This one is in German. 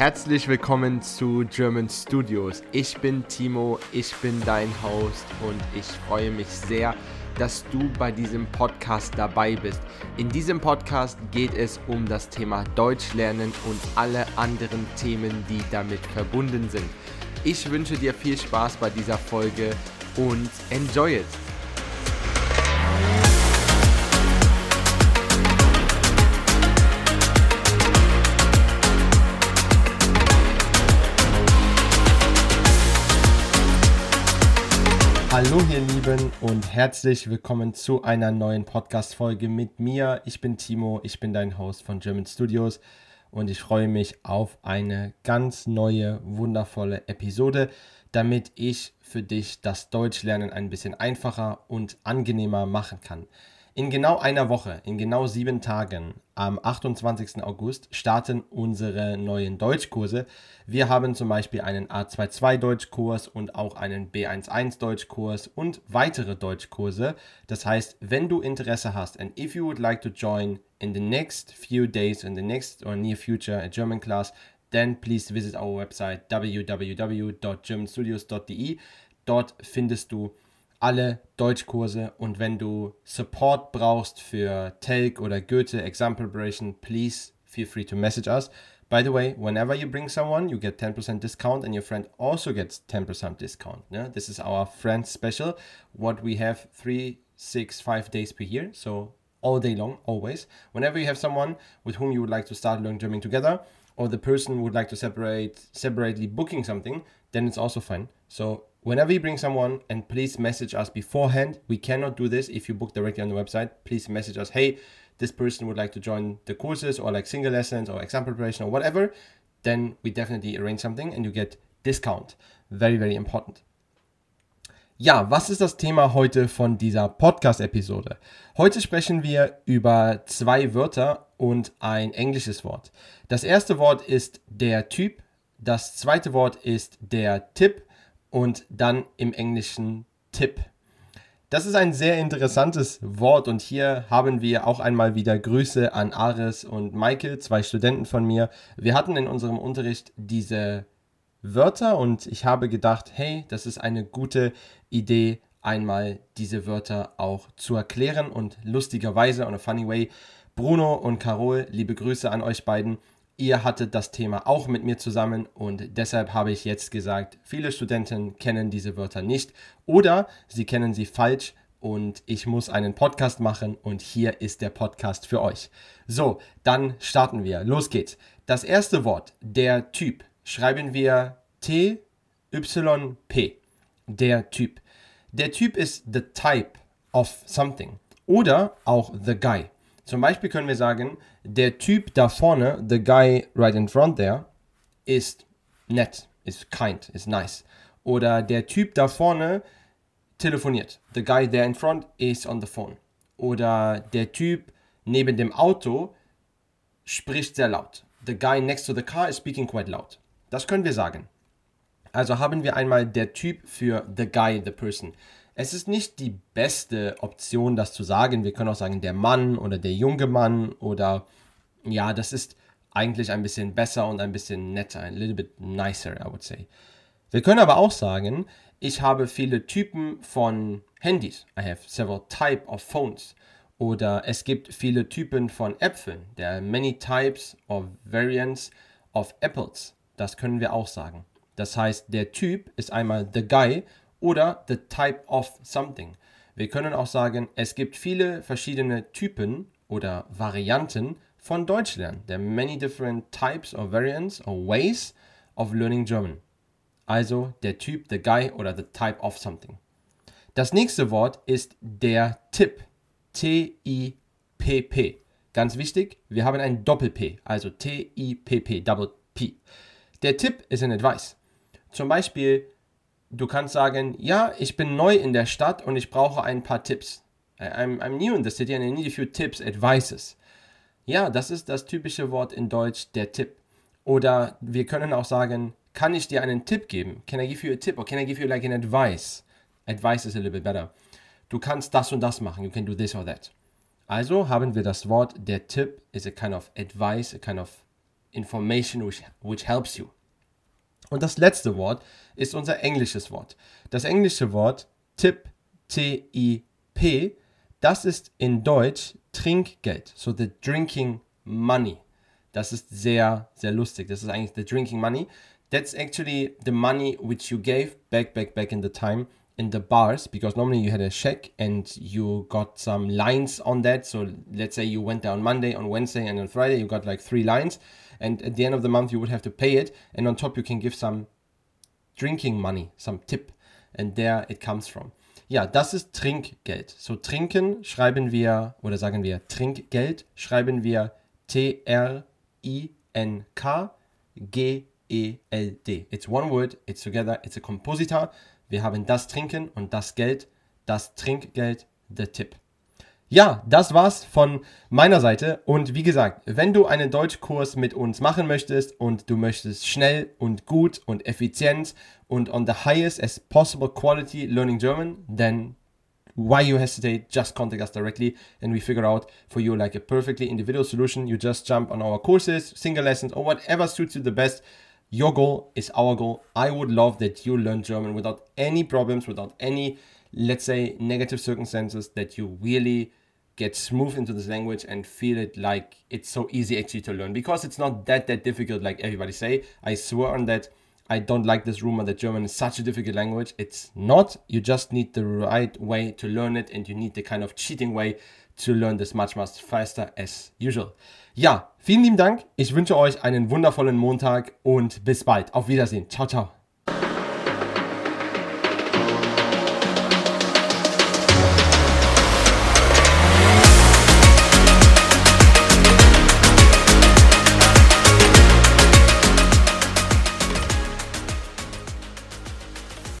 Herzlich willkommen zu German Studios. Ich bin Timo, ich bin dein Host und ich freue mich sehr, dass du bei diesem Podcast dabei bist. In diesem Podcast geht es um das Thema Deutsch lernen und alle anderen Themen, die damit verbunden sind. Ich wünsche dir viel Spaß bei dieser Folge und enjoy it! Hallo ihr Lieben und herzlich willkommen zu einer neuen Podcast-Folge mit mir. Ich bin Timo, ich bin dein Host von German Studios und ich freue mich auf eine ganz neue, wundervolle Episode, damit ich für dich das Deutschlernen ein bisschen einfacher und angenehmer machen kann. In genau einer Woche, in genau sieben Tagen, am 28. August, starten unsere neuen Deutschkurse. Wir haben zum Beispiel einen A22 Deutschkurs und auch einen B11 Deutschkurs und weitere Deutschkurse. Das heißt, wenn du Interesse hast and if you would like to join in the next few days, in the next or near future a German class, then please visit our website www.germanstudios.de. Dort findest du alle Deutschkurse und wenn du Support brauchst für Telk oder Goethe Exam Preparation, please feel free to message us. By the way, whenever you bring someone, you get 10% discount and your friend also gets 10% discount. Yeah? This is our friend special, what we have three, six, five days per year. So all day long, always. Whenever you have someone with whom you would like to start learning German together, or the person would like to separate separately booking something, then it's also fine. So whenever you bring someone and please message us beforehand we cannot do this if you book directly on the website please message us hey this person would like to join the courses or like single lessons or exam preparation or whatever then we definitely arrange something and you get discount very very important Ja, was ist das Thema heute von dieser Podcast-Episode? Heute sprechen wir über zwei Wörter und ein englisches Wort. Das erste Wort ist der Typ, das zweite Wort ist der Tipp und dann im Englischen Tipp. Das ist ein sehr interessantes Wort und hier haben wir auch einmal wieder Grüße an Ares und Michael, zwei Studenten von mir. Wir hatten in unserem Unterricht diese Wörter und ich habe gedacht, hey, das ist eine gute Idee, einmal diese Wörter auch zu erklären und lustigerweise on a funny way. Bruno und Carol, liebe Grüße an euch beiden ihr hattet das Thema auch mit mir zusammen und deshalb habe ich jetzt gesagt, viele Studenten kennen diese Wörter nicht oder sie kennen sie falsch und ich muss einen Podcast machen und hier ist der Podcast für euch. So, dann starten wir. Los geht's. Das erste Wort, der Typ, schreiben wir T Y P. Der Typ. Der Typ ist the type of something oder auch the guy. Zum Beispiel können wir sagen, der Typ da vorne, the guy right in front there, ist nett, ist kind, ist nice. Oder der Typ da vorne telefoniert. The guy there in front is on the phone. Oder der Typ neben dem Auto spricht sehr laut. The guy next to the car is speaking quite loud. Das können wir sagen. Also haben wir einmal der Typ für the guy, the person. Es ist nicht die beste Option, das zu sagen. Wir können auch sagen, der Mann oder der junge Mann oder ja, das ist eigentlich ein bisschen besser und ein bisschen netter, ein little bit nicer, I would say. Wir können aber auch sagen, ich habe viele Typen von Handys. I have several type of phones. Oder es gibt viele Typen von Äpfeln. There are many types of variants of apples. Das können wir auch sagen. Das heißt, der Typ ist einmal the guy oder the type of something. Wir können auch sagen, es gibt viele verschiedene Typen oder Varianten von Deutsch lernen. There are many different types or variants or ways of learning German. Also der Typ, the guy oder the type of something. Das nächste Wort ist der Tipp. T-I-P-P. Ganz wichtig, wir haben ein Doppel-P, also T-I-P-P, Double P. Der Tipp ist ein Advice. Zum Beispiel, du kannst sagen, ja, ich bin neu in der Stadt und ich brauche ein paar Tipps. I'm, I'm new in the city and I need a few tips, advices. Ja, das ist das typische Wort in Deutsch, der Tipp. Oder wir können auch sagen, kann ich dir einen Tipp geben? Can I give you a tip or can I give you like an advice? Advice is a little bit better. Du kannst das und das machen. You can do this or that. Also haben wir das Wort, der Tipp is a kind of advice, a kind of information which, which helps you. Und das letzte Wort ist unser englisches Wort. Das englische Wort Tip, T-I-P, das ist in Deutsch Trinkgeld, so the drinking money. Das ist sehr, sehr lustig. Das ist eigentlich the drinking money. That's actually the money which you gave back, back, back in the time in the bars because normally you had a check and you got some lines on that. So let's say you went there on Monday, on Wednesday, and on Friday you got like three lines. And at the end of the month you would have to pay it. And on top you can give some drinking money, some tip. And there it comes from. Ja, das ist Trinkgeld. So trinken schreiben wir oder sagen wir Trinkgeld schreiben wir T-R-I-N-K-G-E-L-D. It's one word, it's together, it's a compositor. Wir haben das Trinken und das Geld, das Trinkgeld, the tip. Ja, das war's von meiner Seite. Und wie gesagt, wenn du einen Deutschkurs mit uns machen möchtest und du möchtest schnell und gut und effizient und on the highest as possible quality learning German, then why you hesitate just contact us directly and we figure out for you like a perfectly individual solution. You just jump on our courses single lessons or whatever suits you the best. Your goal is our goal. I would love that you learn german without any problems without any let's say negative circumstances that you really get smooth into this language and feel it like it's so easy actually to learn because it's not that that difficult like everybody say i swear on that I don't like this rumor that German is such a difficult language. It's not. You just need the right way to learn it and you need the kind of cheating way to learn this much, much faster as usual. Ja, vielen lieben Dank. Ich wünsche euch einen wundervollen Montag und bis bald. Auf Wiedersehen. Ciao, ciao.